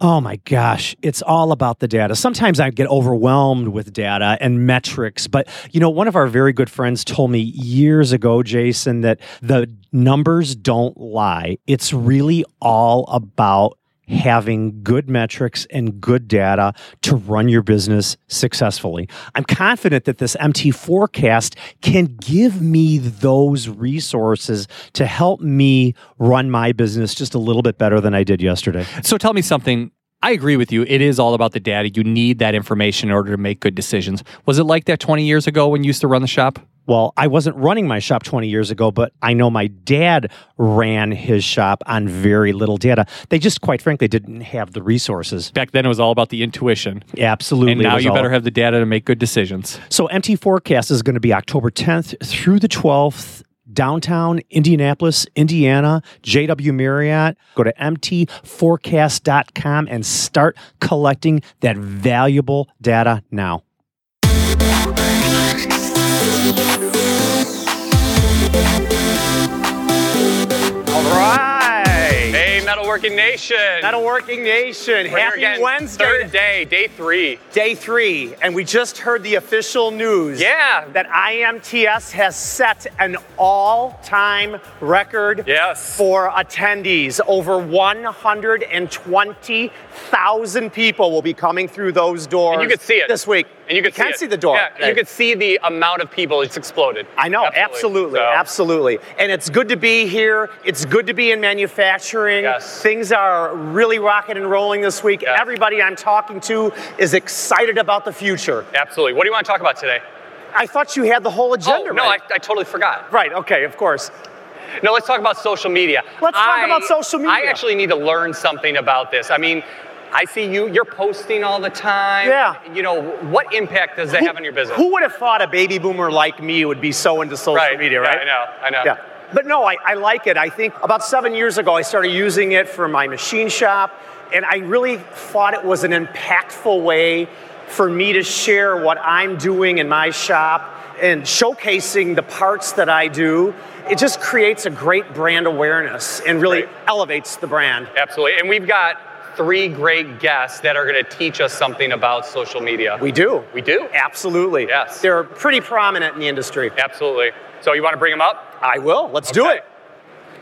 Oh my gosh, it's all about the data. Sometimes I get overwhelmed with data and metrics, but you know, one of our very good friends told me years ago, Jason, that the numbers don't lie. It's really all about having good metrics and good data to run your business successfully. I'm confident that this MT forecast can give me those resources to help me run my business just a little bit better than I did yesterday. So tell me something. I agree with you. It is all about the data. You need that information in order to make good decisions. Was it like that 20 years ago when you used to run the shop? Well, I wasn't running my shop 20 years ago, but I know my dad ran his shop on very little data. They just, quite frankly, didn't have the resources. Back then, it was all about the intuition. Absolutely. And now you all... better have the data to make good decisions. So, MT Forecast is going to be October 10th through the 12th downtown Indianapolis, Indiana, JW Marriott. Go to mtforecast.com and start collecting that valuable data now. Metalworking Nation. Metalworking Nation. We're Happy Wednesday. Third day, day three. Day three. And we just heard the official news. Yeah. That IMTS has set an all time record yes. for attendees. Over 120,000 people will be coming through those doors. And you can see it. This week. And you can see, see, the door. Yeah, right. you can see the amount of people. It's exploded. I know, absolutely, absolutely. So. absolutely. And it's good to be here. It's good to be in manufacturing. Yes. Things are really rocking and rolling this week. Yeah. Everybody I'm talking to is excited about the future. Absolutely. What do you want to talk about today? I thought you had the whole oh, agenda. Oh, no, right. I, I totally forgot. Right, okay, of course. No, let's talk about social media. Let's talk about social media. I actually need to learn something about this. I mean, I see you, you're posting all the time. Yeah. You know, what impact does that who, have on your business? Who would have thought a baby boomer like me would be so into social right. media, right? Yeah, I know, I know. Yeah. But no, I, I like it. I think about seven years ago, I started using it for my machine shop, and I really thought it was an impactful way for me to share what I'm doing in my shop and showcasing the parts that I do. It just creates a great brand awareness and really elevates the brand. Absolutely. And we've got three great guests that are going to teach us something about social media. We do. We do? Absolutely. Yes. They're pretty prominent in the industry. Absolutely. So you want to bring them up? I will. Let's okay. do it.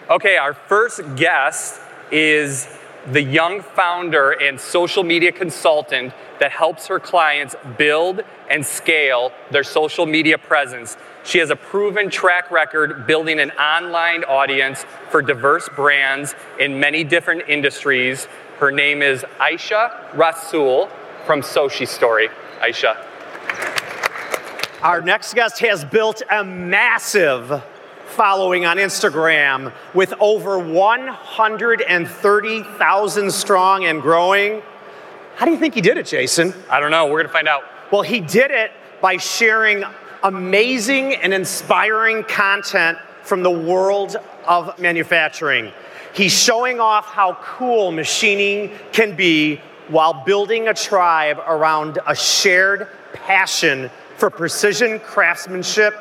Okay, our first guest is the young founder and social media consultant that helps her clients build and scale their social media presence. She has a proven track record building an online audience for diverse brands in many different industries her name is Aisha Rasul from Socistory. Aisha. Our next guest has built a massive following on Instagram with over 130,000 strong and growing. How do you think he did it, Jason? I don't know. We're going to find out. Well, he did it by sharing amazing and inspiring content from the world of manufacturing. He's showing off how cool machining can be while building a tribe around a shared passion for precision craftsmanship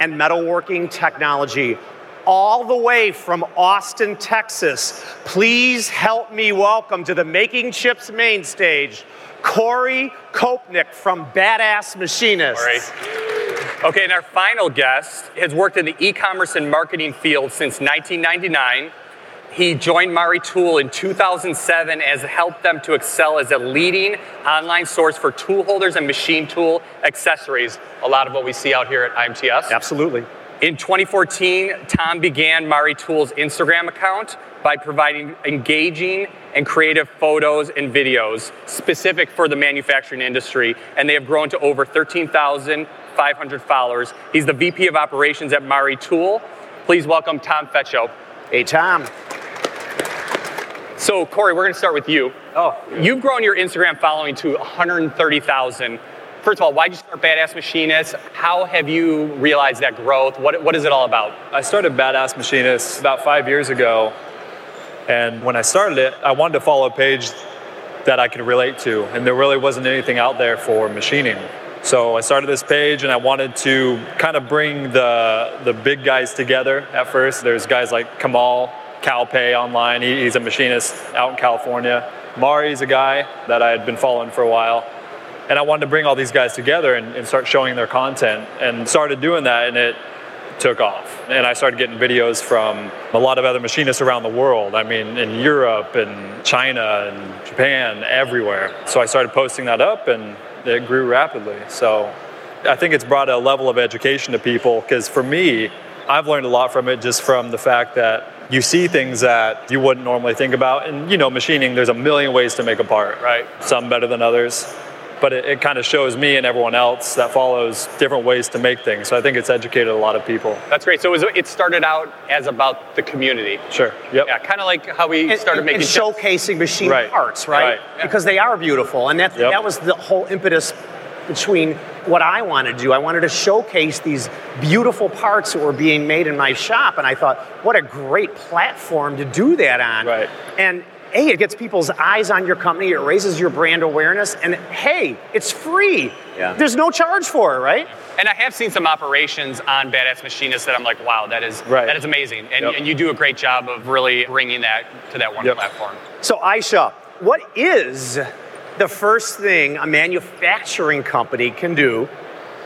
and metalworking technology. All the way from Austin, Texas. Please help me welcome to the Making Chips main stage, Corey Koepnick from Badass Machinists. Okay, and our final guest has worked in the e commerce and marketing field since 1999 he joined MariTool in 2007 as helped them to excel as a leading online source for tool holders and machine tool accessories. A lot of what we see out here at IMTS. Absolutely. In 2014, Tom began MariTool's Instagram account by providing engaging and creative photos and videos specific for the manufacturing industry, and they have grown to over 13,500 followers. He's the VP of Operations at MariTool. Please welcome Tom Fetcho. Hey, Tom. So, Corey, we're going to start with you. Oh. You've grown your Instagram following to 130,000. First of all, why did you start Badass Machinists? How have you realized that growth? What, what is it all about? I started Badass Machinists about five years ago. And when I started it, I wanted to follow a page that I could relate to. And there really wasn't anything out there for machining. So I started this page and I wanted to kind of bring the, the big guys together at first. There's guys like Kamal, Calpay online. He, he's a machinist out in California. Mari's a guy that I had been following for a while. And I wanted to bring all these guys together and, and start showing their content and started doing that and it took off. And I started getting videos from a lot of other machinists around the world. I mean, in Europe and China and Japan, everywhere. So I started posting that up and it grew rapidly. So I think it's brought a level of education to people because for me, I've learned a lot from it just from the fact that you see things that you wouldn't normally think about. And you know, machining, there's a million ways to make a part, right? Some better than others. But it, it kind of shows me and everyone else that follows different ways to make things. So I think it's educated a lot of people. That's great. So it, was, it started out as about the community. Sure. Yep. Yeah, kind of like how we And- started and, making and showcasing machine Right. parts, right? Right. Because they are beautiful, and that Yep. that was the whole impetus between what I wanted to do. I wanted to showcase these beautiful parts that were being made in my shop, and I thought, what a great platform to do that on. Right. And hey, it gets people's eyes on your company. It raises your brand awareness, and hey, it's free. Yeah. There's no charge for it, right? And I have seen some operations on Badass Machinists that I'm like, wow, that is Right. that is amazing, and, Yep. and you do a great job of really bringing that to that one Yep. platform. So, Aisha, what is the first thing a manufacturing company can do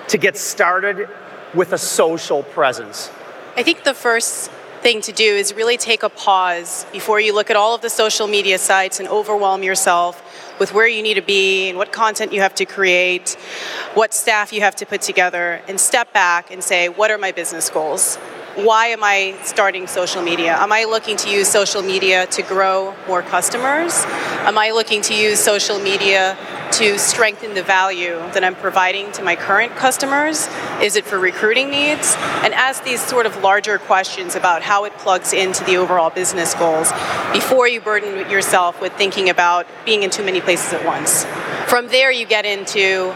to get started with a social presence? I think the first thing to do is really take a pause before you look at all of the social media sites and overwhelm yourself with where you need to be and what content you have to create, what staff you have to put together, and step back and say, what are my business goals? Why am I starting social media? Am I looking to use social media to grow more customers? Am I looking to use social media to strengthen the value that I'm providing to my current customers? Is it for recruiting needs? And ask these sort of larger questions about how it plugs into the overall business goals before you burden yourself with thinking about being in too many places at once. From there, you get into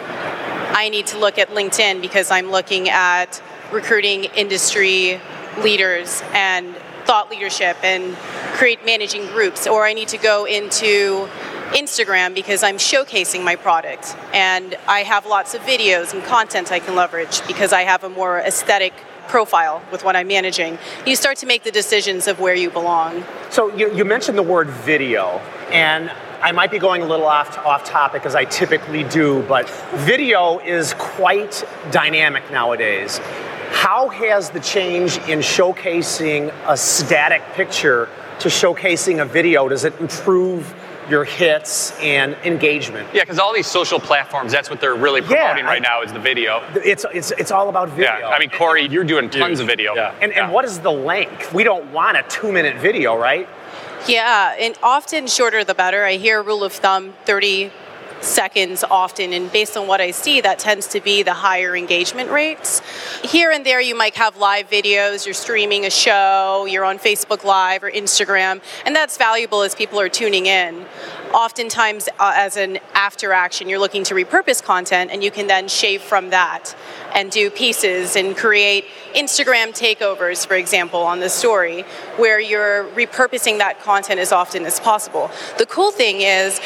I need to look at LinkedIn because I'm looking at recruiting industry leaders and thought leadership and create managing groups, or I need to go into Instagram because I'm showcasing my product and I have lots of videos and content I can leverage because I have a more aesthetic profile with what I'm managing. You start to make the decisions of where you belong. So, you, you mentioned the word video, and I might be going a little off, off topic as I typically do, but video is quite dynamic nowadays. How has the change in showcasing a static picture to showcasing a video, does it improve your hits and engagement? Yeah, because all these social platforms, that's what they're really promoting I- right now is the video. It's, it's, it's all about video. Yeah, I mean, Corey, you're doing tons of video. Yeah. and, and what is the length? We don't want a two minute video, right? Yeah, and often shorter the better. I hear rule of thumb 30 seconds often, and based on what I see, that tends to be the higher engagement rates. Here and there, you might have live videos, you're streaming a show, you're on Facebook Live or Instagram, and that's valuable as people are tuning in. Oftentimes, uh, as an after action, you're looking to repurpose content, and you can then shave from that and do pieces and create Instagram takeovers, for example, on the story, where you're repurposing that content as often as possible. The cool thing is,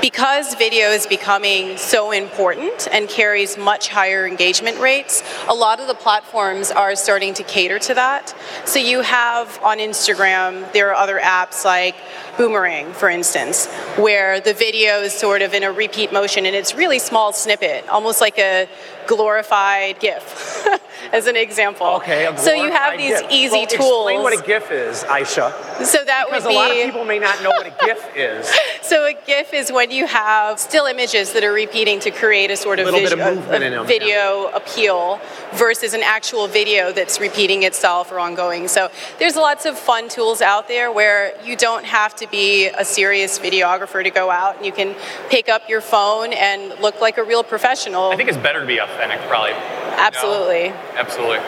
because video is becoming so important and carries much higher engagement rates, a lot of the platforms are starting to cater to that. So you have on Instagram, there are other apps like Boomerang, for instance, where the video is sort of in a repeat motion and it's really small snippet, almost like a glorified GIF, as an example. Okay. a So you have glorified these GIF. easy well, tools. Explain what a GIF is, Aisha. so that Because would a lot of people may not know what a GIF is. so a GIF is when you have still images that are repeating to create a sort of Little bit visu- of movement a- in 'em, video appeal versus an actual video that's repeating itself or ongoing. So there's lots of fun tools out there where you don't have to be a serious videographer to go out and you can pick up your phone and look like a real professional. I think it's better to be authentic, probably. Absolutely. Absolutely.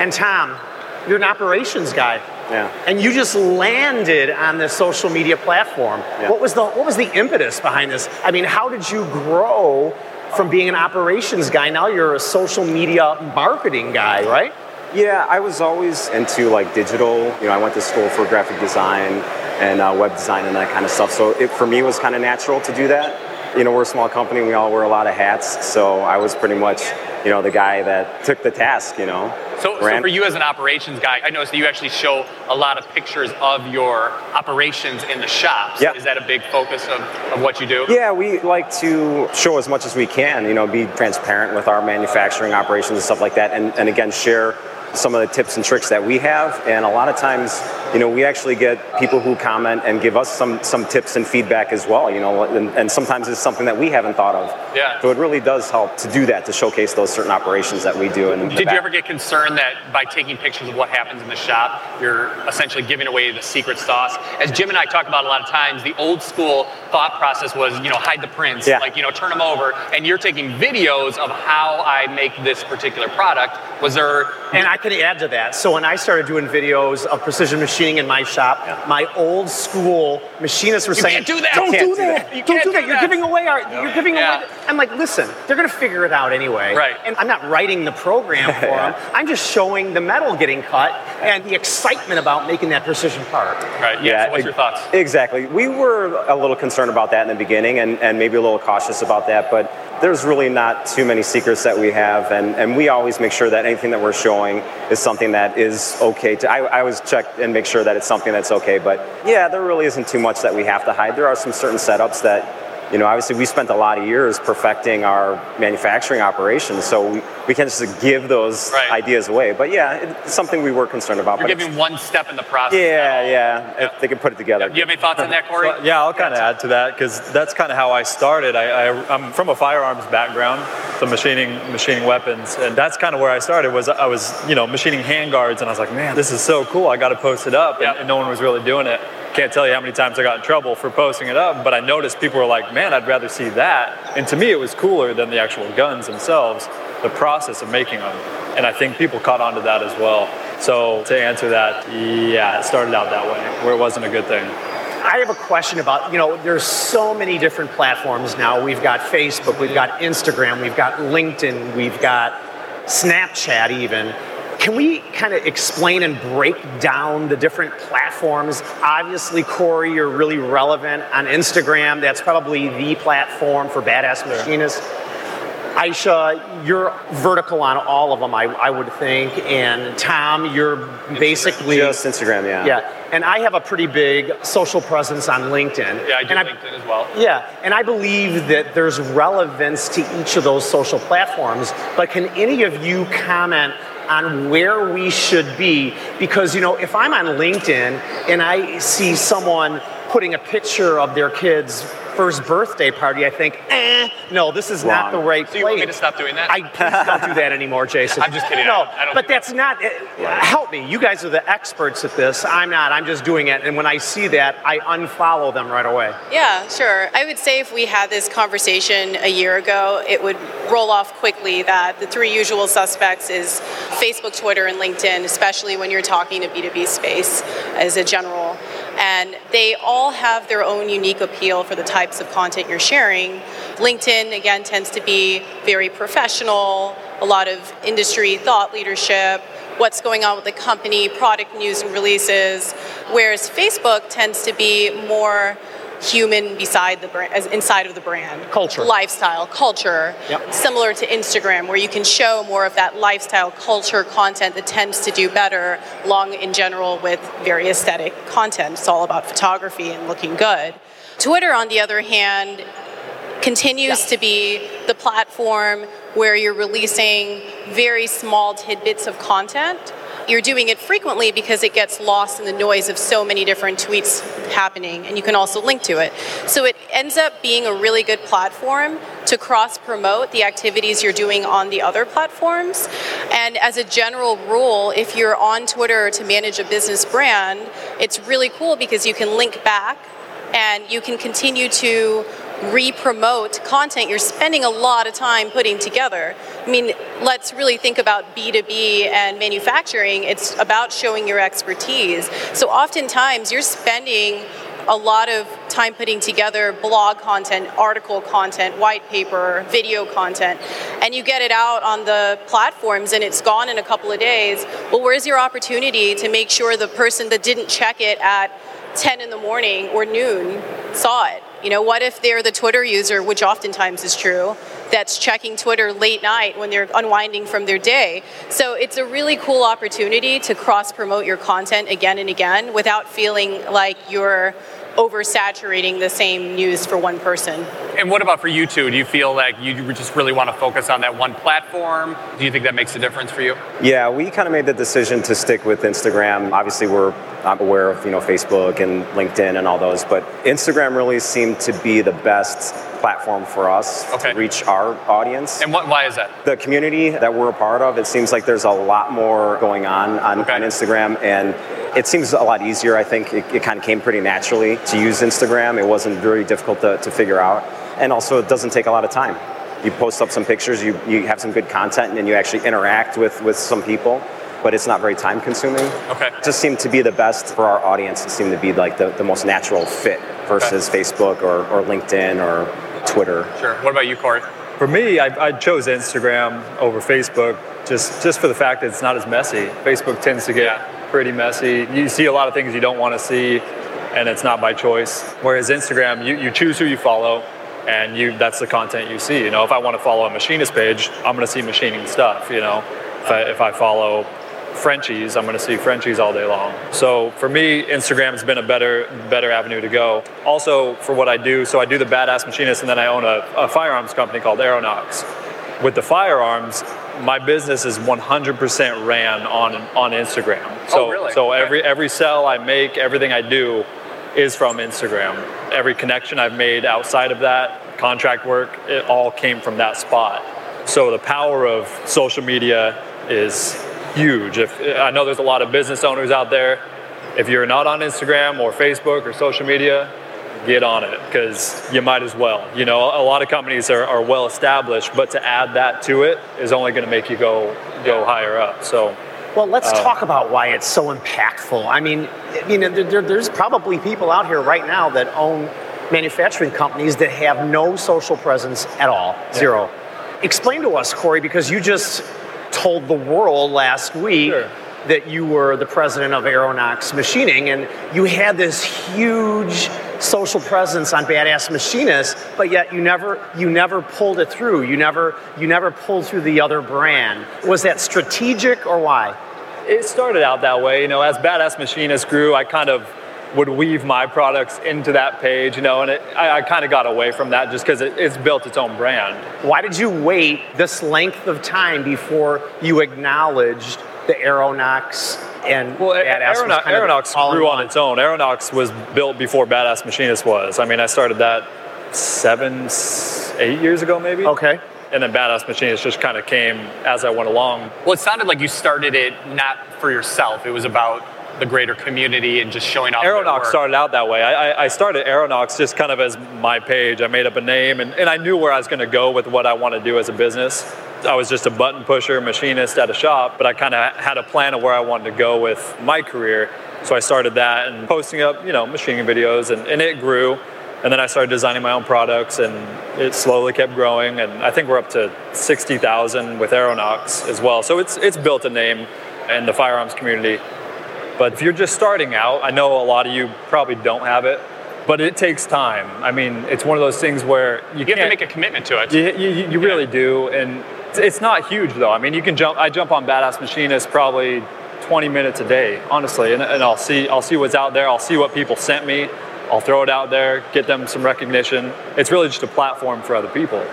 And Tom, you're an operations guy. Yeah. And you just landed on this social media platform. Yeah. What was the what was the impetus behind this? I mean, how did you grow from being an operations guy? Now you're a social media marketing guy, right? Yeah, I was always into like digital. You know, I went to school for graphic design and uh, web design and that kind of stuff. So it, for me, was kind of natural to do that. You know, we're a small company. We all wear a lot of hats. So I was pretty much, you know, the guy that took the task. You know. So, so for you as an operations guy, I noticed that you actually show a lot of pictures of your operations in the shops. Yeah. Is that a big focus of, of what you do? Yeah, we like to show as much as we can, you know, be transparent with our manufacturing operations and stuff like that, and, and again, share some of the tips and tricks that we have. And a lot of times, you know, we actually get people who comment and give us some some tips and feedback as well. You know, and, and sometimes it's something that we haven't thought of. Yeah. So it really does help to do that to showcase those certain operations that we do. And Did you ever get concerned that by taking pictures of what happens in the shop, you're essentially giving away the secret sauce? As Jim and I talk about a lot of times, the old school thought process was, you know, hide the prints, Yeah. like, you know, turn them over, and you're taking videos of how I make this particular product. Was there And I can add to that. So when I started doing videos of precision machining in my shop, my old school machinists were You saying, can't do that. Don't You can't do do that. that. You Don't can't do that. do You're that." giving away our. You're giving Yeah. away. I'm like, listen, they're gonna figure it out anyway. Right. And I'm not writing the program for them. I'm just showing the metal getting cut and the excitement about making that precision part. Right. Yeah. so what's your thoughts? Exactly. We were a little concerned about that in the beginning and, and maybe a little cautious about that, but there's really not too many secrets that we have, and, and we always make sure that anything that we're showing is something that is okay to. I, I always check and make sure that it's something that's okay, but yeah, there really isn't too much that we have to hide. There are some certain setups that, you know, obviously we spent a lot of years perfecting our manufacturing operations, so we, we can't just give those Right. ideas away. But yeah, it's something we were concerned about. You're but giving one step in the process. yeah, now. yeah, if they can put it together. Do you have any thoughts on that, Corey? Well, yeah, I'll kind of add to that because that's kind of how I started. I, I, I'm from a firearms background, so machining machining weapons, and that's kind of where I started. Was I was you know machining handguards, and I was like, man, this is so cool. I got to post it up, Yeah. and, and no one was really doing it. Can't tell you how many times I got in trouble for posting it up, but I noticed people were like, man, I'd rather see that. And to me, it was cooler than the actual guns themselves, the process of making them. And I think people caught on to that as well. So to answer that, yeah, it started out that way, where it wasn't a good thing. I have a question about, you know, there's so many different platforms now. We've got Facebook, we've got Instagram, we've got LinkedIn, we've got Snapchat even. Can we kind of explain and break down the different platforms? Obviously, Corey, you're really relevant on Instagram. That's probably the platform for badass machinists. Aisha, you're vertical on all of them, I, I would think. And Tom, you're basically Just Instagram, yeah. yeah, and I have a pretty big social presence on LinkedIn. Yeah, I do and LinkedIn as well. Yeah, and I believe that there's relevance to each of those social platforms. But can any of you comment on where we should be? Because, you know, if I'm on LinkedIn and I see someone putting a picture of their kid's first birthday party, I think, eh, no, this is not the Wrong. right So you want me to place. stop doing that? I please don't do that anymore, Jason. I'm just kidding. I No, don't- I don't but do that. that's not. uh, help me. You guys are the experts at this. I'm not. I'm just doing it. And when I see that, I unfollow them right away. Yeah, sure. I would say if we had this conversation a year ago, it would roll off quickly that the three usual suspects is Facebook, Twitter, and LinkedIn, especially when you're talking to B2B space as a general. And they all have their own unique appeal for the types of content you're sharing. LinkedIn, again, tends to be very professional, a lot of industry thought leadership, what's going on with the company, product news and releases, whereas Facebook tends to be more human beside the brand, as inside of the brand. Culture. Lifestyle, culture. Yep. Similar to Instagram, where you can show more of that lifestyle culture content that tends to do better along in general with very aesthetic content. It's all about photography and looking good. Twitter, on the other hand, continues to be the platform where you're releasing very small tidbits of content. You're doing it frequently because it gets lost in the noise of so many different tweets happening, and you can also link to it. So it ends up being a really good platform to cross promote the activities you're doing on the other platforms. And as a general rule, if you're on Twitter to manage a business brand, it's really cool because you can link back and you can continue to re-promote content you're spending a lot of time putting together. I mean, let's really think about B2B and manufacturing. It's about showing your expertise. So oftentimes you're spending a lot of time putting together blog content, article content, white paper, video content, and you get it out on the platforms and it's gone in a couple of days. Well, where's your opportunity to make sure the person that didn't check it at 10 in the morning or noon saw it? You know, what if they're the Twitter user, which oftentimes is true, that's checking Twitter late night when they're unwinding from their day? So it's a really cool opportunity to cross promote your content again and again without feeling like you're oversaturating the same news for one person. And what about for you two? Do you feel like you just really want to focus on that one platform? Do you think that makes a difference for you? Yeah, we kind of made the decision to stick with Instagram. Obviously, we're I'm aware of you know Facebook and LinkedIn and all those, but Instagram really seemed to be the best platform for us okay. to reach our audience. And what, why is that? The community that we're a part of, it seems like there's a lot more going on on, okay. on Instagram, and it seems a lot easier. I think it, it, kind of came pretty naturally to use Instagram. It wasn't very difficult to, to figure out, and also it doesn't take a lot of time. You post up some pictures, you, you have some good content, and you actually interact with, with some people but it's not very time consuming. Okay. It just seemed to be the best for our audience. It seemed to be like the, the most natural fit versus okay. Facebook or, or LinkedIn or Twitter. Sure. What about you, Corey? For me, I, I, chose Instagram over Facebook just, just for the fact that it's not as messy. Facebook tends to get yeah. pretty messy. You see a lot of things you don't want to see, and it's not by choice. Whereas Instagram, you, you choose who you follow, and you that's the content you see. You know, if I want to follow a machinist page, I'm going to see machining stuff. You know, if I, if I follow Frenchies, I'm going to see Frenchies all day long. So for me, Instagram has been a better better avenue to go. Also for what I do, so I do the Badass Machinist, and then I own a, a firearms company called Aeronox. With the firearms, my business is 100% ran on on Instagram. Oh, so oh, really? so every every sell I make, everything I do, is from Instagram. Every connection I've made outside of that, contract work, it all came from that spot. So the power of social media is huge. If I know there's a lot of business owners out there, if you're not on Instagram or Facebook or social media, get on it because you might as well. You know, a lot of companies are, are well established, but to add that to it is only going to make you go go higher up. So. Well, let's uh, talk about why it's so impactful. I mean, you know, there, there's probably people out here right now that own manufacturing companies that have no social presence at all, zero. Explain to us, Corey, because you just told the world last week sure. that you were the president of Aeronox Machining and you had this huge social presence on Badass Machinist, but yet you never you never pulled it through. You never you never pulled through the other brand. Was that strategic or why? It started out that way. You know, as Badass Machinist grew, I kind of would weave my products into that page, you know, and it, I, I kind of got away from that just because it, it's built its own brand. Why did you wait this length of time before you acknowledged the Aeronox and well, Aeronox, Aeronox grew on its own. Aeronox was built before Badass Machinist was. I mean, I started that seven, eight years ago, maybe. Okay and then Badass Machinist just kind of came as I went along. Well, it sounded like you started it not for yourself. It was about the greater community and just showing off. Aeronox started out that way. I, I, started Aeronox just kind of as my page. I made up a name and, and I knew where I was going to go with what I want to do as a business. I was just a button pusher, machinist at a shop, but I kind of had a plan of where I wanted to go with my career. So I started that and posting up, you know, machining videos, and, and it grew. And then I started designing my own products, and it slowly kept growing. And I think we're up to 60,000 with Aeronox as well. So it's it's built a name in the firearms community. But if you're just starting out, I know a lot of you probably don't have it, but it takes time. I mean, it's one of those things where you, you have to make a commitment to it. You, you, you really do, and it's not huge though. I mean, you can jump. I jump on Badass Machinist probably 20 minutes a day, honestly, and, and I'll see I'll see what's out there. I'll see what people sent me. I'll throw it out there, get them some recognition. It's really just a platform for other people.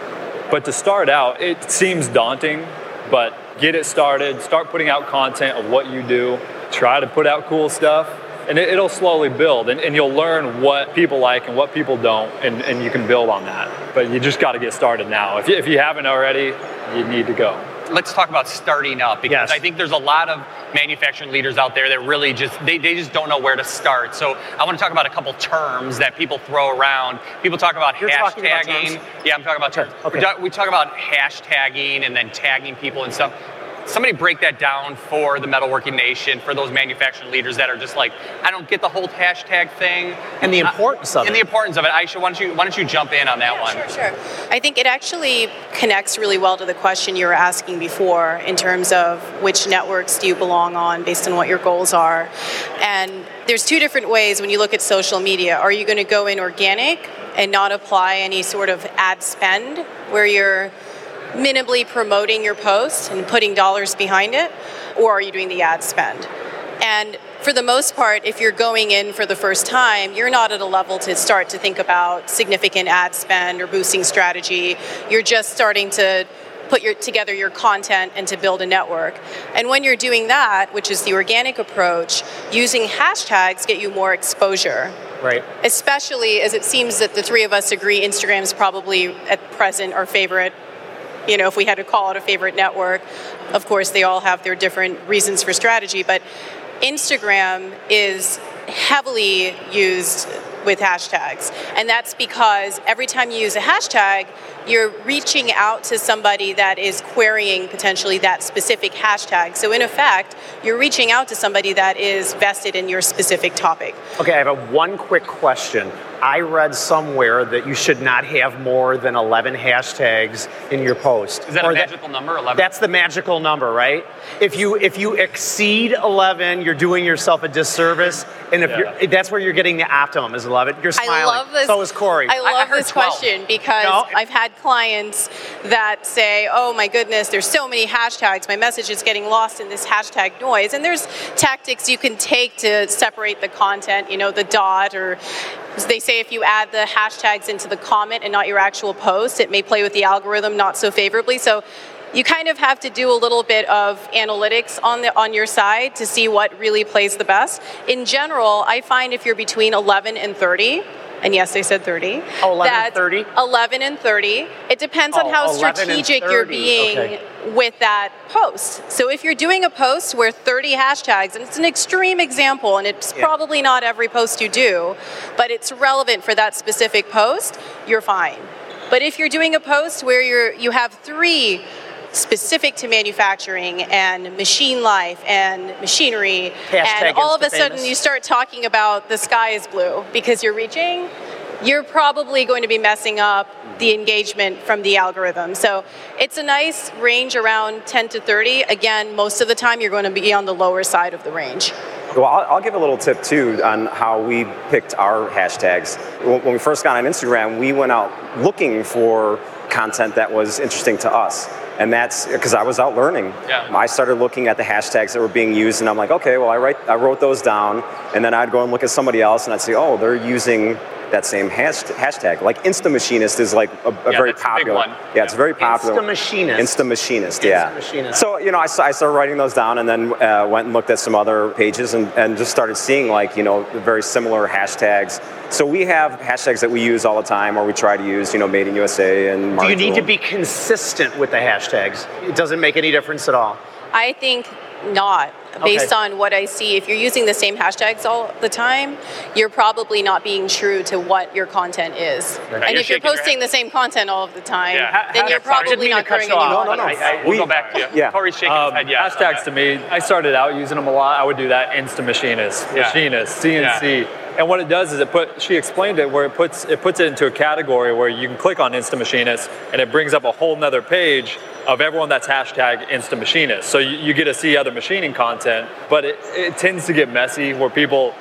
But to start out, it seems daunting, but get it started. Start putting out content of what you do try to put out cool stuff and it, will slowly build and, and, you'll learn what people like and what people don't and, and you can build on that. But you just got to get started now. If you, if you haven't already you need to go. Let's talk about starting up because yes. i think there's a lot of manufacturing leaders out there that really just they, they just don't know where to start. So i want to talk about a couple terms that people throw around. People talk about You're hashtagging. about yeah i'm talking about terms. okay. we talk about hashtagging and then tagging people and stuff somebody break that down for the metalworking nation, for those manufacturing leaders that are just like, I don't get the whole hashtag thing. And the importance of it. And the importance of it. Aisha, why don't you why don't you jump in on that yeah, one? Sure, sure. I think it actually connects really well to the question you were asking before in terms of which networks do you belong on based on what your goals are. And there's two different ways when you look at social media. Are you going to go in organic and not apply any sort of ad spend where you're minimally promoting your post and putting dollars behind it? Or are you doing the ad spend? And for the most part, if you're going in for the first time, you're not at a level to start to think about significant ad spend or boosting strategy. You're just starting to put your, together your content and to build a network. And when you're doing that, which is the organic approach, using hashtags get you more exposure. Right. Especially as it seems that the three of us agree Instagram's probably at present our favorite you know, if we had to call it a favorite network, of course, they all have their different reasons for strategy, but Instagram is heavily used with hashtags. And that's because every time you use a hashtag, you're reaching out to somebody that is querying potentially that specific hashtag. So, in effect, you're reaching out to somebody that is vested in your specific topic. Okay, I have a one quick question. I read somewhere that you should not have more than 11 hashtags in your post. Is that Or a magical number? 11? That's the magical number, right? If you if you exceed 11, you're doing yourself a disservice, and if you're that's where you're getting the optimum is 11. You're smiling. I love this. So is Corey. I love heard this 12. question because No. I've had clients that say, "Oh my goodness, there's so many hashtags. My message is getting lost in this hashtag noise." And there's tactics you can take to separate the content. You know, the dot, or they say if you add the hashtags into the comment and not your actual post, it may play with the algorithm not so favorably. So. You kind of have to do a little bit of analytics on the on your side to see what really plays the best. In general, I find if you're between 11 and 30, and yes, I said 30. Oh, 11 and 30? 11 and 30. It depends on Oh, how strategic you're being okay. with that post. So if you're doing a post where 30 hashtags, and it's an extreme example, and it's probably not every post you do, but it's relevant for that specific post, you're fine. But if you're doing a post where you're you have three specific to manufacturing and machine life and machinery Hashtag and all of a sudden Insta-famous. you start talking about the sky is blue because you're reaching you're probably going to be messing up the engagement from the algorithm. So it's a nice range around 10 to 30. Again, most of the time you're going to be on the lower side of the range. Well, I'll, I'll give a little tip too on how we picked our hashtags. When when we first got on Instagram, we went out looking for content that was interesting to us. And that's because I was out learning. Yeah. I started looking at the hashtags that were being used, and I'm like, okay, well, I write, I wrote those down, and then I'd go and look at somebody else, and I'd say, oh, they're using that same hash, hashtag. Like Insta Machinist is like a, a Yeah, very that's a big popular. one. Yeah, it's very popular. Insta Machinist. Insta Machinist. Yeah. Machinist. So you know, I, I started writing those down, and then uh, went and looked at some other pages, and, and just started seeing like you know very similar hashtags. So we have hashtags that we use all the time, or we try to use, you know, Made in USA and. Do you need to be consistent with the hashtags? It doesn't make any difference at all. I think not. Based Okay. on what I see, if you're using the same hashtags all the time, you're probably not being true to what your content is. And You're if you're posting the same content all of the time, Yeah. then Ha- you're ha- probably didn't mean not to growing any No, no, no. I, I, we'll We- go back to you. yeah. Corey's shaking Um, his head. Yes. hashtags to me, I started out using them a lot. I would do that Insta Machinist, Yeah. Machinist, CNC. And what it does is it put she explained it where it puts it puts it into a category where you can click on Insta Machinist and it brings up a whole nother page of everyone that's hashtag Insta Machinist. So you, you get to see other machining content, but it, it tends to get messy where people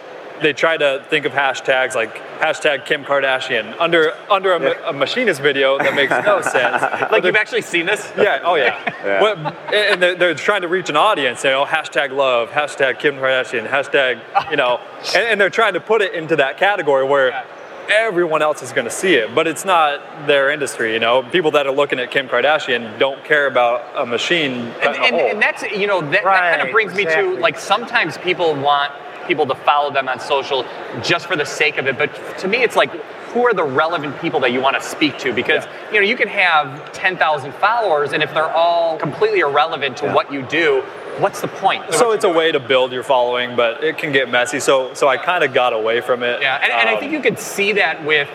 they try to think of hashtags like hashtag Kim Kardashian under under a, ma- a machinist video that makes no sense. like you've actually seen this? Yeah. Oh, yeah. Yeah. What, and they're, they're trying to reach an audience. You know, hashtag love, hashtag Kim Kardashian, hashtag. You know, and, and they're trying to put it into that category where everyone else is going to see it, but it's not their industry. You know, people that are looking at Kim Kardashian don't care about a machine. and, and, and that's you know that, that kind of brings me to like sometimes people want people to follow them on social just for the sake of it. But to me it's like who are the relevant people that you want to speak to? Because you know you can have 10,000 followers and if they're all completely irrelevant to what you do what's the point? So it's a way to build your following, but it can get messy. So so I kind of got away from it. Yeah, and, and I Um, think you could see that with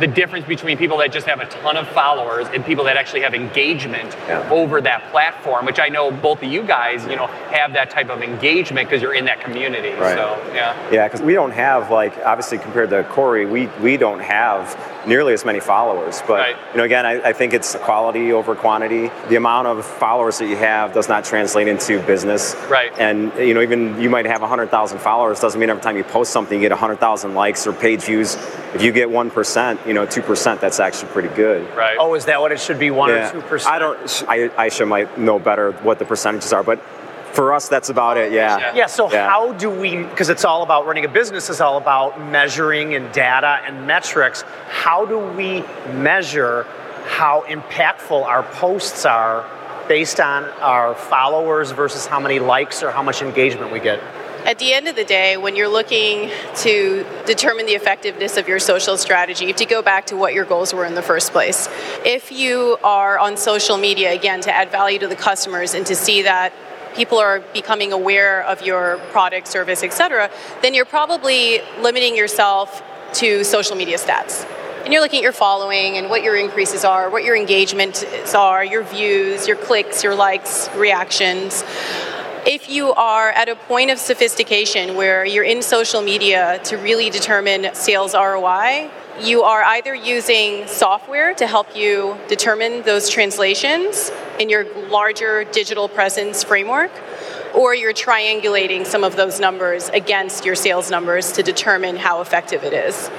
the difference between people that just have a ton of followers and people that actually have engagement Yeah. over that platform, which I know both of you guys, you know, have that type of engagement because you're in that community. Right. So, yeah. Yeah, because we don't have like obviously compared to Corey, we we don't have nearly as many followers. But Right. you know, again, I, I think it's quality over quantity. The amount of followers that you have does not translate into business. Right. And you know, even you might have 100,000 followers doesn't mean every time you post something you get 100,000 likes or page views. If you get 1%, you know, 2%, that's actually pretty good. Right. Oh, is that what it should be? One Yeah. or two percent? I don't. I, Aisha might know better what the percentages are, but for us, that's about it. Yeah. Yeah, so Yeah. how do we, because it's all about running a business, is all about measuring and data and metrics. How do we measure how impactful our posts are based on our followers versus how many likes or how much engagement we get? At the end of the day, when you're looking to determine the effectiveness of your social strategy, you have to go back to what your goals were in the first place. If you are on social media, again, to add value to the customers and to see that people are becoming aware of your product, service, etc., then you're probably limiting yourself to social media stats. And you're looking at your following and what your increases are, what your engagements are, your views, your clicks, your likes, reactions if you are at a point of sophistication where you're in social media to really determine sales ROI, you are either using software to help you determine those translations in your larger digital presence framework, or you're triangulating some of those numbers against your sales numbers to determine how effective it is.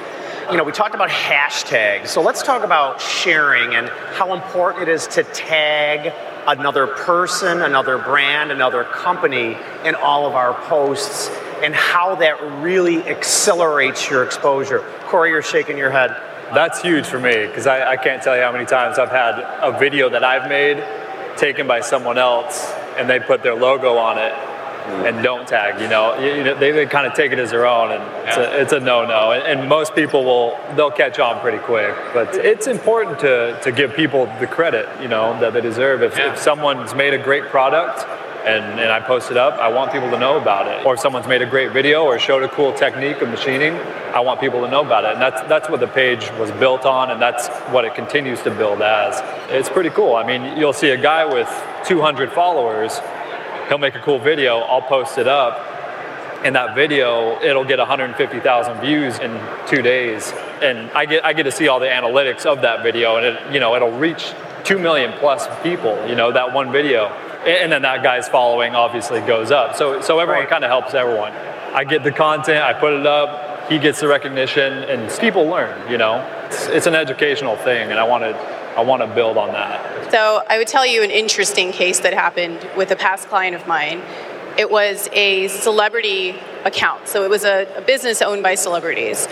You know, we talked about hashtags, so let's talk about sharing and how important it is to tag another person, another brand, another company in all of our posts and how that really accelerates your exposure. Corey, you're shaking your head. That's huge for me because I, I can't tell you how many times I've had a video that I've made taken by someone else and they put their logo on it and don't tag. You know, you, you know they, they kind of take it as their own, and it's a, it's a no-no. And, and most people will they'll catch on pretty quick. But it's important to to give people the credit you know that they deserve. If, if someone's made a great product. And, and I post it up, I want people to know about it. Or if someone's made a great video or showed a cool technique of machining, I want people to know about it. And that's, that's what the page was built on, and that's what it continues to build as. It's pretty cool. I mean, you'll see a guy with 200 followers he'll make a cool video i'll post it up and that video it'll get 150000 views in two days and i get i get to see all the analytics of that video and it you know it'll reach 2 million plus people you know that one video and then that guy's following obviously goes up so so everyone Right. kind of helps everyone i get the content i put it up he gets the recognition and people learn you know it's, it's an educational thing and i want to i want to build on that So I would tell you an interesting case that happened with a past client of mine. It was a celebrity account. So it was a, a business owned by celebrities.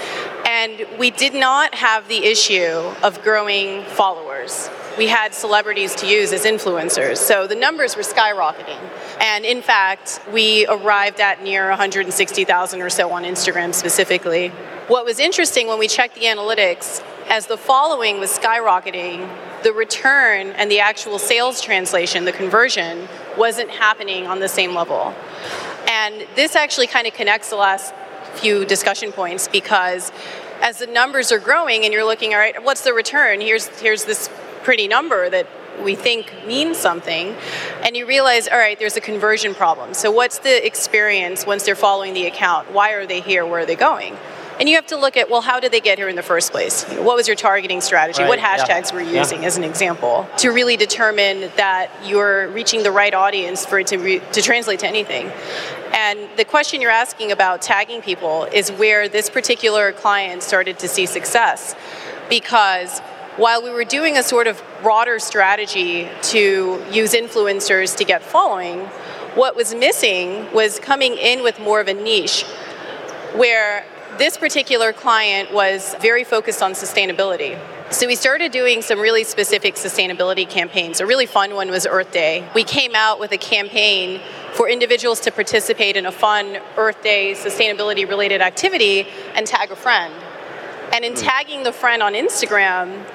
And we did not have the issue of growing followers. We had celebrities to use as influencers. So the numbers were skyrocketing. And in fact, we arrived at near 160,000 or so on Instagram specifically. What was interesting when we checked the analytics, as the following was skyrocketing, the return and the actual sales translation, the conversion, wasn't happening on the same level. And this actually kind of connects the last few discussion points because as the numbers are growing and you're looking, all right, what's the return? Here's here's this pretty number that we think means something, and you realize, all right, there's a conversion problem. So what's the experience once they're following the account? Why are they here? Where are they going? And you have to look at, well, how did they get here in the first place? What was your targeting strategy? what Right, yeah. hashtags were you using as an example to really determine that you're reaching the right audience for it to, re- to translate to anything? And the question you're asking about tagging people is where this particular client started to see success. Because while we were doing a sort of broader strategy to use influencers to get following, what was missing was coming in with more of a niche where this particular client was very focused on sustainability. So we started doing some really specific sustainability campaigns. A really fun one was Earth Day. We came out with a campaign for individuals to participate in a fun Earth Day sustainability related activity and tag a friend. And in hmm. tagging the friend on Instagram,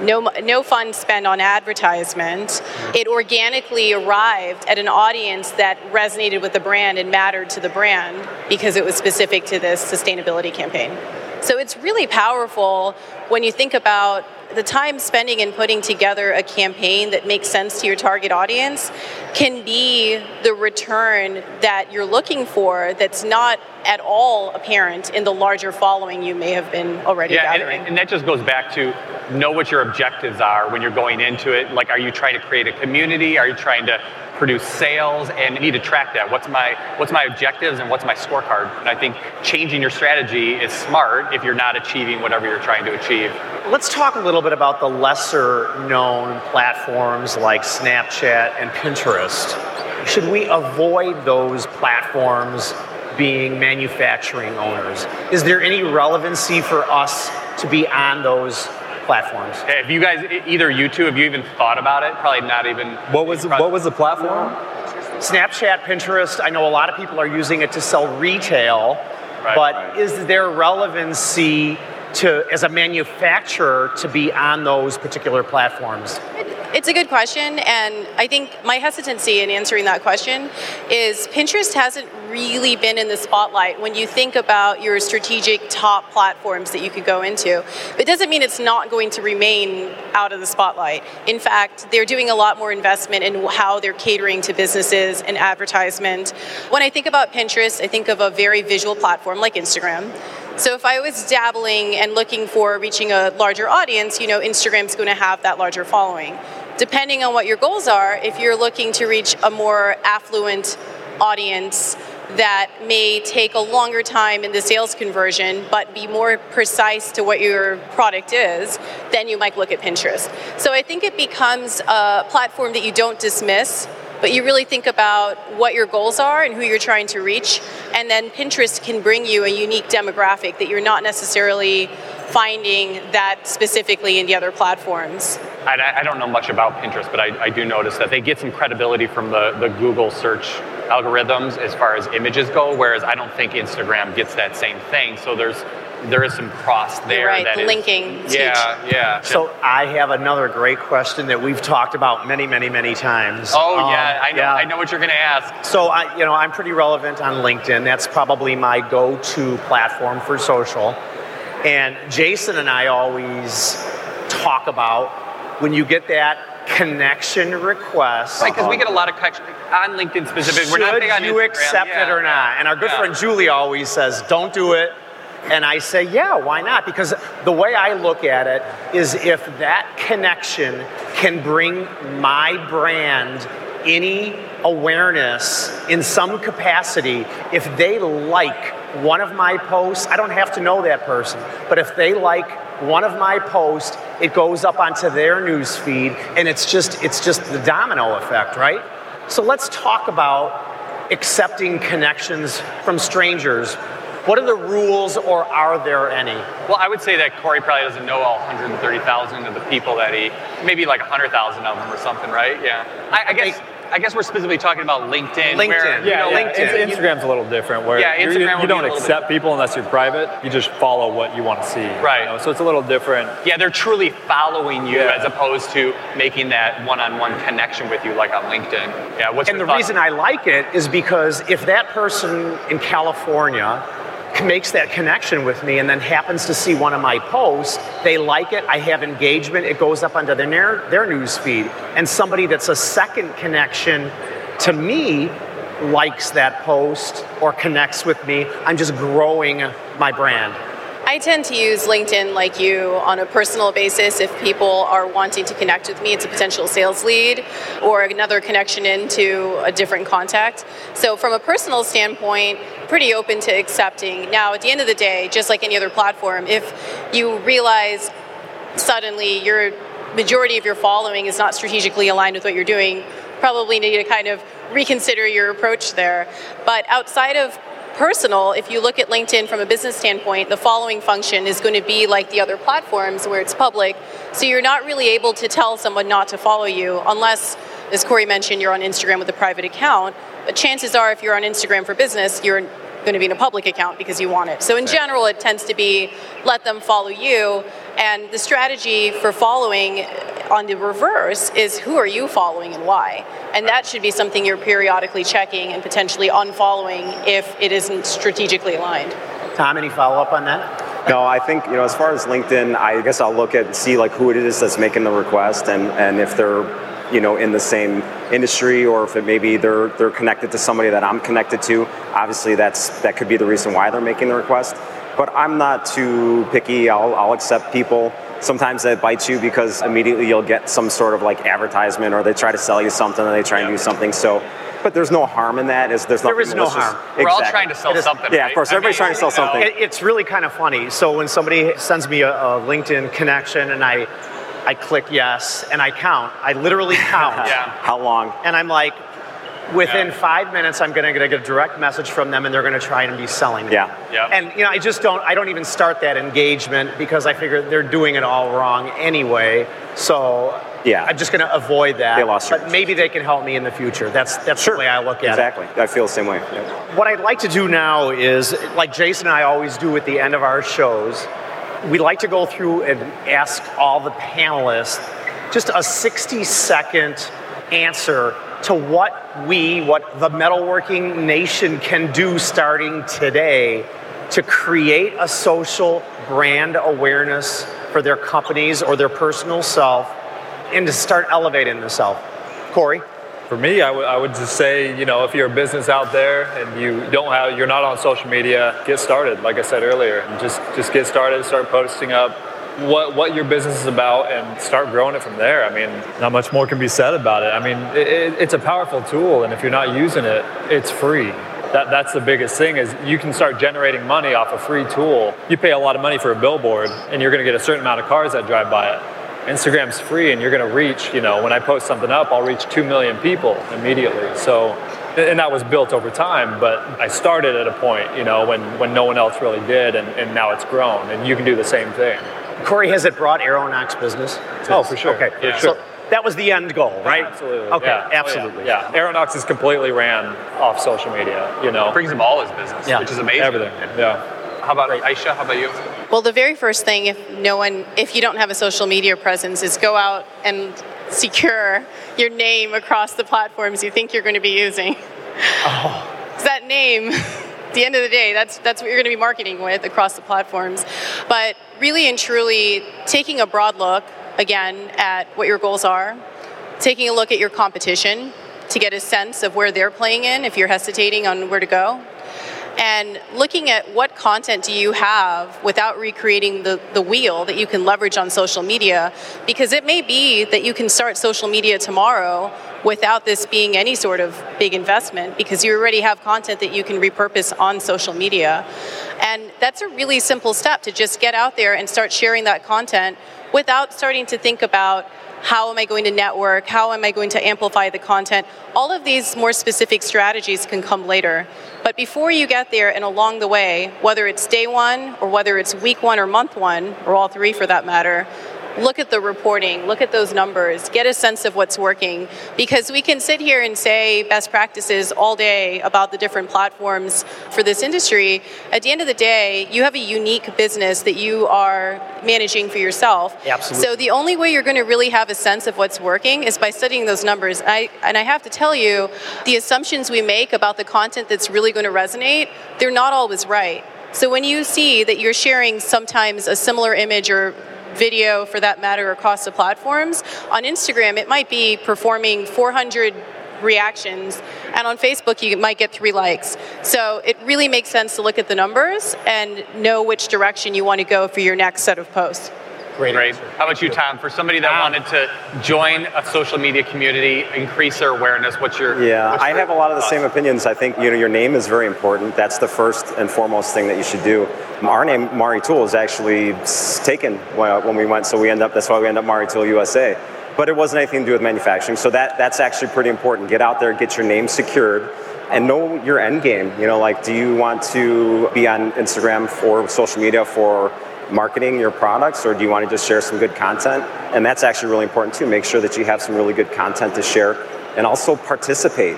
no, no funds spent on advertisement. Mm-hmm. It organically arrived at an audience that resonated with the brand and mattered to the brand because it was specific to this sustainability campaign. So it's really powerful when you think about the time spending in putting together a campaign that makes sense to your target audience can be the return that you're looking for that's not at all apparent in the larger following you may have been already yeah, gathering. And, and that just goes back to know what your objectives are when you're going into it. Like, are you trying to create a community? Are you trying to produce sales and need to track that. What's my what's my objectives and what's my scorecard? And i think changing your strategy is smart if you're not achieving whatever you're trying to achieve. Let's talk a little bit about the lesser known platforms like snapchat and pinterest. Should we avoid those platforms being manufacturing owners? Is there any relevancy for us to be on those platforms. If you guys, either you two, have you even thought about it? Probably not even. What was what was the platform? Snapchat, Pinterest. I know a lot of people are using it to sell retail, right, but right. is there relevancy to as a manufacturer to be on those particular platforms? It's a good question, and I think my hesitancy in answering that question is Pinterest hasn't really been in the spotlight when you think about your strategic top platforms that you could go into. It doesn't mean it's not going to remain out of the spotlight. In fact, they're doing a lot more investment in how they're catering to businesses and advertisement. When I think about Pinterest, I think of a very visual platform like Instagram. So if I was dabbling and looking for reaching a larger audience, you know, Instagram's going to have that larger following. Depending on what your goals are, if you're looking to reach a more affluent audience, that may take a longer time in the sales conversion but be more precise to what your product is, then you might look at Pinterest. So I think it becomes a platform that you don't dismiss, but you really think about what your goals are and who you're trying to reach. And then Pinterest can bring you a unique demographic that you're not necessarily finding that specifically in the other platforms. I, I don't know much about Pinterest, but I, I, do notice that they get some credibility from the, the Google search algorithms as far as images go, whereas I don't think Instagram gets that same thing. So there's there is some cross there. You're right, that the is, linking. Yeah, yeah. So I have another great question that we've talked about many, many, many times. Oh um, yeah, I know. Yeah. I know what you're going to ask. So I, you know, I'm pretty relevant on LinkedIn. That's probably my go-to platform for social. And Jason and I always talk about when you get that connection request. Right, because we get a lot of connection on LinkedIn specifically. We're not you Instagram. accept yeah. it or not? And our good yeah. friend Julie always says, "Don't do it." And I say, yeah, why not? Because the way I look at it is if that connection can bring my brand any awareness in some capacity, if they like one of my posts, I don't have to know that person, but if they like one of my posts, it goes up onto their news feed and it's just it's just the domino effect, right? So let's talk about accepting connections from strangers what are the rules, or are there any? Well, I would say that Corey probably doesn't know all 130,000 of the people that he, maybe like 100,000 of them or something, right? Yeah. I, I guess. I guess we're specifically talking about LinkedIn. LinkedIn, where, yeah, you know, LinkedIn. Instagram's a little different. Where yeah, Instagram you, you don't accept people unless you're private. You just follow what you want to see. Right. You know? So it's a little different. Yeah, they're truly following you yeah. as opposed to making that one-on-one connection with you, like on LinkedIn. Yeah. What's and the thought? reason I like it is because if that person in California makes that connection with me and then happens to see one of my posts, they like it, I have engagement, it goes up onto their, their news feed. And somebody that's a second connection to me likes that post or connects with me, I'm just growing my brand. I tend to use LinkedIn like you on a personal basis if people are wanting to connect with me. It's a potential sales lead or another connection into a different contact. So, from a personal standpoint, pretty open to accepting. Now, at the end of the day, just like any other platform, if you realize suddenly your majority of your following is not strategically aligned with what you're doing, probably need to kind of reconsider your approach there. But outside of personal, if you look at LinkedIn from a business standpoint, the following function is going to be like the other platforms where it's public. So you're not really able to tell someone not to follow you unless, as Corey mentioned, you're on Instagram with a private account. But chances are, if you're on Instagram for business, you're going to be in a public account because you want it. So in general, it tends to be let them follow you. And the strategy for following on the reverse is who are you following and why? And that should be something you're periodically checking and potentially unfollowing if it isn't strategically aligned. Tom, any follow up on that? No, I think you know as far as LinkedIn, I guess I'll look at see like who it is that's making the request and and if they're you know in the same industry or if it maybe they're they're connected to somebody that I'm connected to. Obviously, that's that could be the reason why they're making the request. But I'm not too picky. I'll, I'll accept people. Sometimes that bites you because immediately you'll get some sort of like advertisement or they try to sell you something or they try and do something. So, but there's no harm in that. Is there's There nothing no harm. We're all trying to sell is- something. Yeah, right? of course. I Everybody's mean, trying to sell something. It, it's really kind of funny. So when somebody sends me a, a LinkedIn connection and I, I click yes and I count, I literally count. Yeah. How long? And I'm like, within Yeah. five minutes, I'm going to get a direct message from them, and they're going to try and be selling. me. Yeah. Yeah. And you know, I just don't. I don't even start that engagement because I figure they're doing it all wrong anyway. So Yeah. I'm just going to avoid that. They lost your but maybe they can help me in the future. That's that's the way I look at exactly. I feel the same way. Yeah. it. What I'd like to do now is, like Jason and I always do at the end of our shows, we like to go through and ask all the panelists just a 60 second answer to what we, what the metalworking nation can do starting today to create a social brand awareness for their companies or their personal self and to start elevating themselves. Corey? For me, I would- would just say, you know, if you're a business out there and you don't have, you're not on social media, get started. Like I said earlier, just just get started, start posting up what what your business is about, and start growing it from there. I mean, not much more can be said about it. I mean, it, it, it's a powerful tool, and if you're not using it, it's free. That, that's the biggest thing is you can start generating money off a free tool. You pay a lot of money for a billboard, and you're going to get a certain amount of cars that drive by it. Instagram's free and you're going to reach, you know, when I post something up, I'll reach 2 million people immediately. So, and that was built over time, but I started at a point, you know, when, when no one else really did, and, and now it's grown, and you can do the same thing. Corey, has it brought Aeronox business? Oh, for sure. Okay, Yeah. so that was the end goal, right? Absolutely. Okay, Yeah. Oh, yeah. absolutely. Yeah. Aeronox is completely ran off social media, you know. brings him all his business, Yeah. which is amazing. Everything. Yeah. How about Aisha? How about you? Well, the very first thing, if no one, if you don't have a social media presence, is go out and secure your name across the platforms you think you're going to be using. Oh. that name, at the end of the day, that's that's what you're going to be marketing with across the platforms. But really and truly, taking a broad look again at what your goals are, taking a look at your competition to get a sense of where they're playing in if you're hesitating on where to go and looking at what content do you have without recreating the, the wheel that you can leverage on social media because it may be that you can start social media tomorrow without this being any sort of big investment because you already have content that you can repurpose on social media. And that's a really simple step to just get out there and start sharing that content without starting to think about how am I going to network? How am I going to amplify the content? All of these more specific strategies can come later. But before you get there and along the way, whether it's day one or whether it's week one or month one, or all three for that matter, look at the reporting, look at those numbers, get a sense of what's working. Because we can sit here and say best practices all day about the different platforms for this industry. At the end of the day, you have a unique business that you are managing for yourself. Absolutely. So the only way you're going to really have a sense of what's working is by studying those numbers. I, and I have to tell you, the assumptions we make about the content that's really going to resonate, they're not always right. So when you see that you're sharing sometimes a similar image or video for that matter across the platforms, on Instagram it might be performing 400 reactions and on facebook you might get three likes. So it really makes sense to look at the numbers and know which direction you want to go for your next set of posts Great. Great. How about you, Tom? For somebody that wanted to join a social media community, increase their awareness, what's your Yeah, what's I have a lot of the thoughts? same opinions. I think you know your name is very important. That's the first and foremost thing that you should do. Our name MariTool is actually taken when when we went, so we end up. That's why we end up MariTool USA. But it wasn't anything to do with manufacturing, so that that's actually pretty important. Get out there, get your name secured. And know your end game. You know, like, do you want to be on Instagram or social media for marketing your products, or do you want to just share some good content? And that's actually really important too. Make sure that you have some really good content to share, and also participate.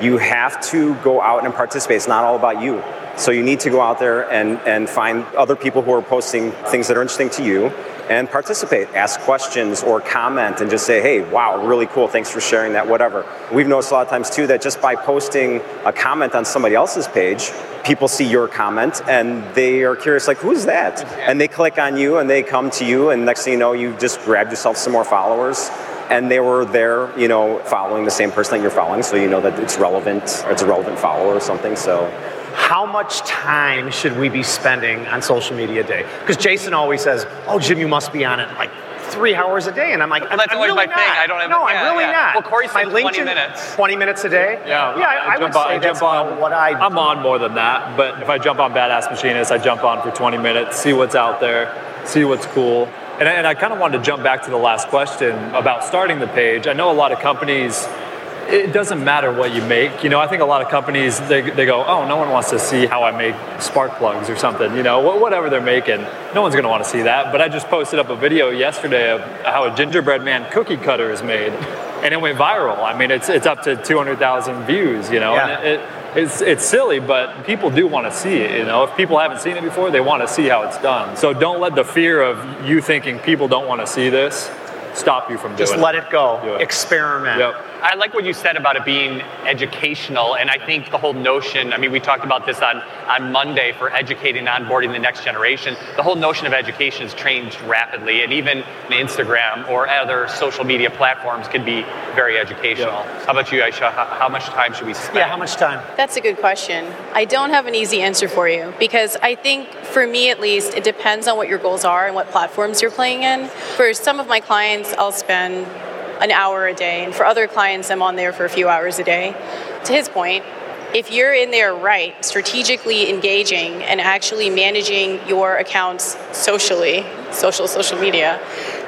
You have to go out and participate. It's not all about you. So you need to go out there and, and find other people who are posting things that are interesting to you and participate. Ask questions or comment and just say, hey, wow, really cool. Thanks for sharing that, whatever. We've noticed a lot of times too that just by posting a comment on somebody else's page, people see your comment and they are curious, like, who's that? And they click on you and they come to you, and next thing you know, you just grabbed yourself some more followers. And they were there, you know, following the same person that you're following, so you know that it's relevant, it's a relevant follower or something. So, how much time should we be spending on social media day? Because Jason always says, "Oh, Jim, you must be on it like three hours a day," and I'm like, I'm, that's I'm always really my not. thing. I don't have- No, yeah, I'm really yeah. not. Well, Corey said My 20 LinkedIn- minutes. 20 minutes a day. Yeah, yeah. I, I would on, say I that's on, about what I. Do. I'm on more than that, but if I jump on Badass Machinist, I jump on for 20 minutes, see what's out there, see what's cool. And I, and I kind of wanted to jump back to the last question about starting the page. I know a lot of companies, it doesn't matter what you make. You know, I think a lot of companies, they, they go, oh, no one wants to see how I make spark plugs or something, you know, whatever they're making. No one's going to want to see that. But I just posted up a video yesterday of how a gingerbread man cookie cutter is made. And it went viral. I mean, it's, it's up to 200,000 views, you know. Yeah. And it, it, it's, it's silly, but people do want to see it. You know, if people haven't seen it before, they want to see how it's done. So don't let the fear of you thinking people don't want to see this stop you from just doing let it. it go. Do it. Experiment. Yep. I like what you said about it being educational, and I think the whole notion. I mean, we talked about this on on Monday for educating, onboarding the next generation. The whole notion of education has changed rapidly, and even Instagram or other social media platforms can be very educational. How about you, Aisha? How, how much time should we spend? Yeah. How much time? That's a good question. I don't have an easy answer for you because I think, for me at least, it depends on what your goals are and what platforms you're playing in. For some of my clients, I'll spend an hour a day, and for other clients, I'm on there for a few hours a day. To his point, if you're in there right, strategically engaging and actually managing your accounts socially, social, social media,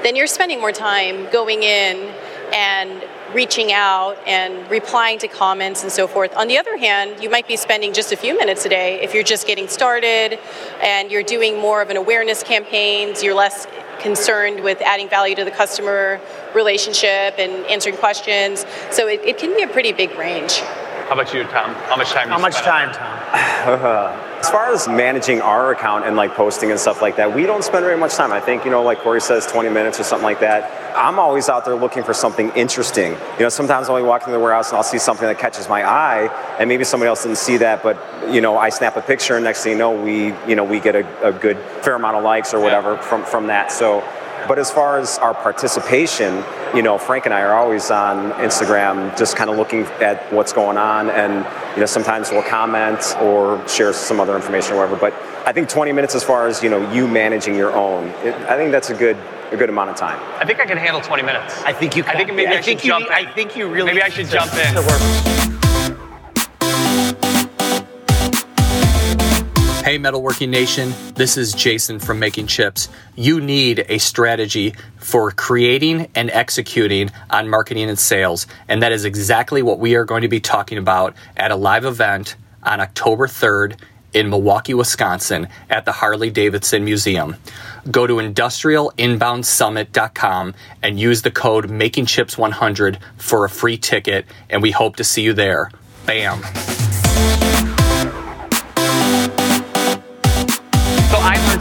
then you're spending more time going in and reaching out and replying to comments and so forth. On the other hand, you might be spending just a few minutes a day if you're just getting started and you're doing more of an awareness campaigns, you're less concerned with adding value to the customer relationship and answering questions. So it, it can be a pretty big range. How about you, Tom? How much time? How you much spend on time, Tom? As far as managing our account and like posting and stuff like that, we don't spend very much time. I think, you know, like Corey says, 20 minutes or something like that. I'm always out there looking for something interesting. You know, sometimes I'll be walking in the warehouse and I'll see something that catches my eye, and maybe somebody else didn't see that, but you know, I snap a picture, and next thing you know, we, you know, we get a, a good fair amount of likes or whatever from from that. So. But as far as our participation, you know, Frank and I are always on Instagram, just kind of looking at what's going on, and you know, sometimes we'll comment or share some other information or whatever. But I think 20 minutes, as far as you know, you managing your own, it, I think that's a good a good amount of time. I think I can handle 20 minutes. I think you. can. I think can. maybe I, I think should you. jump in. I think you really. Maybe I should need jump to- in. Hey, Metalworking Nation, this is Jason from Making Chips. You need a strategy for creating and executing on marketing and sales, and that is exactly what we are going to be talking about at a live event on October 3rd in Milwaukee, Wisconsin at the Harley Davidson Museum. Go to industrialinboundsummit.com and use the code MAKINGCHIPS100 for a free ticket, and we hope to see you there. Bam.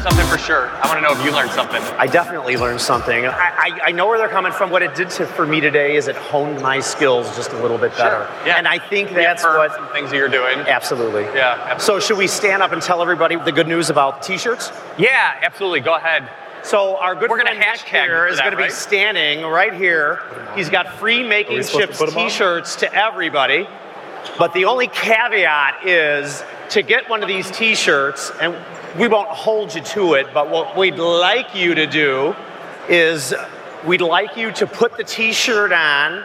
Something for sure. I want to know if you learned something. I definitely learned something. I, I, I know where they're coming from. What it did to, for me today is it honed my skills just a little bit better. Yeah. And I think that's what. some things that you're doing. Absolutely. Yeah, absolutely. So should we stand up and tell everybody the good news about T-shirts? Yeah, absolutely. Go ahead. So our good We're gonna friend Nick here is going to be right? standing right here. He's got free making supposed to chips put 'em on? T-shirts to everybody. But the only caveat is to get one of these T-shirts, and we won't hold you to it. But what we'd like you to do is we'd like you to put the T-shirt on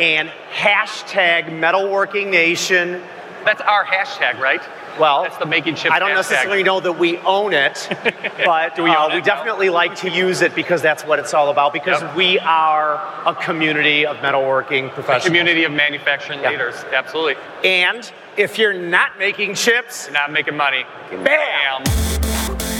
and hashtag Metalworking Nation. That's our hashtag, right? Well, That's the Making Chips I don't hashtag. necessarily know that we own it, but Do we uh, it we definitely like to use it because that's what it's all about. Because Yep. we are a community of metalworking professionals. a Community of manufacturing Yeah. leaders. Absolutely. And if you're not making chips, Not making money. bam!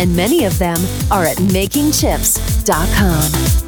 And many of them are at makingchips.com.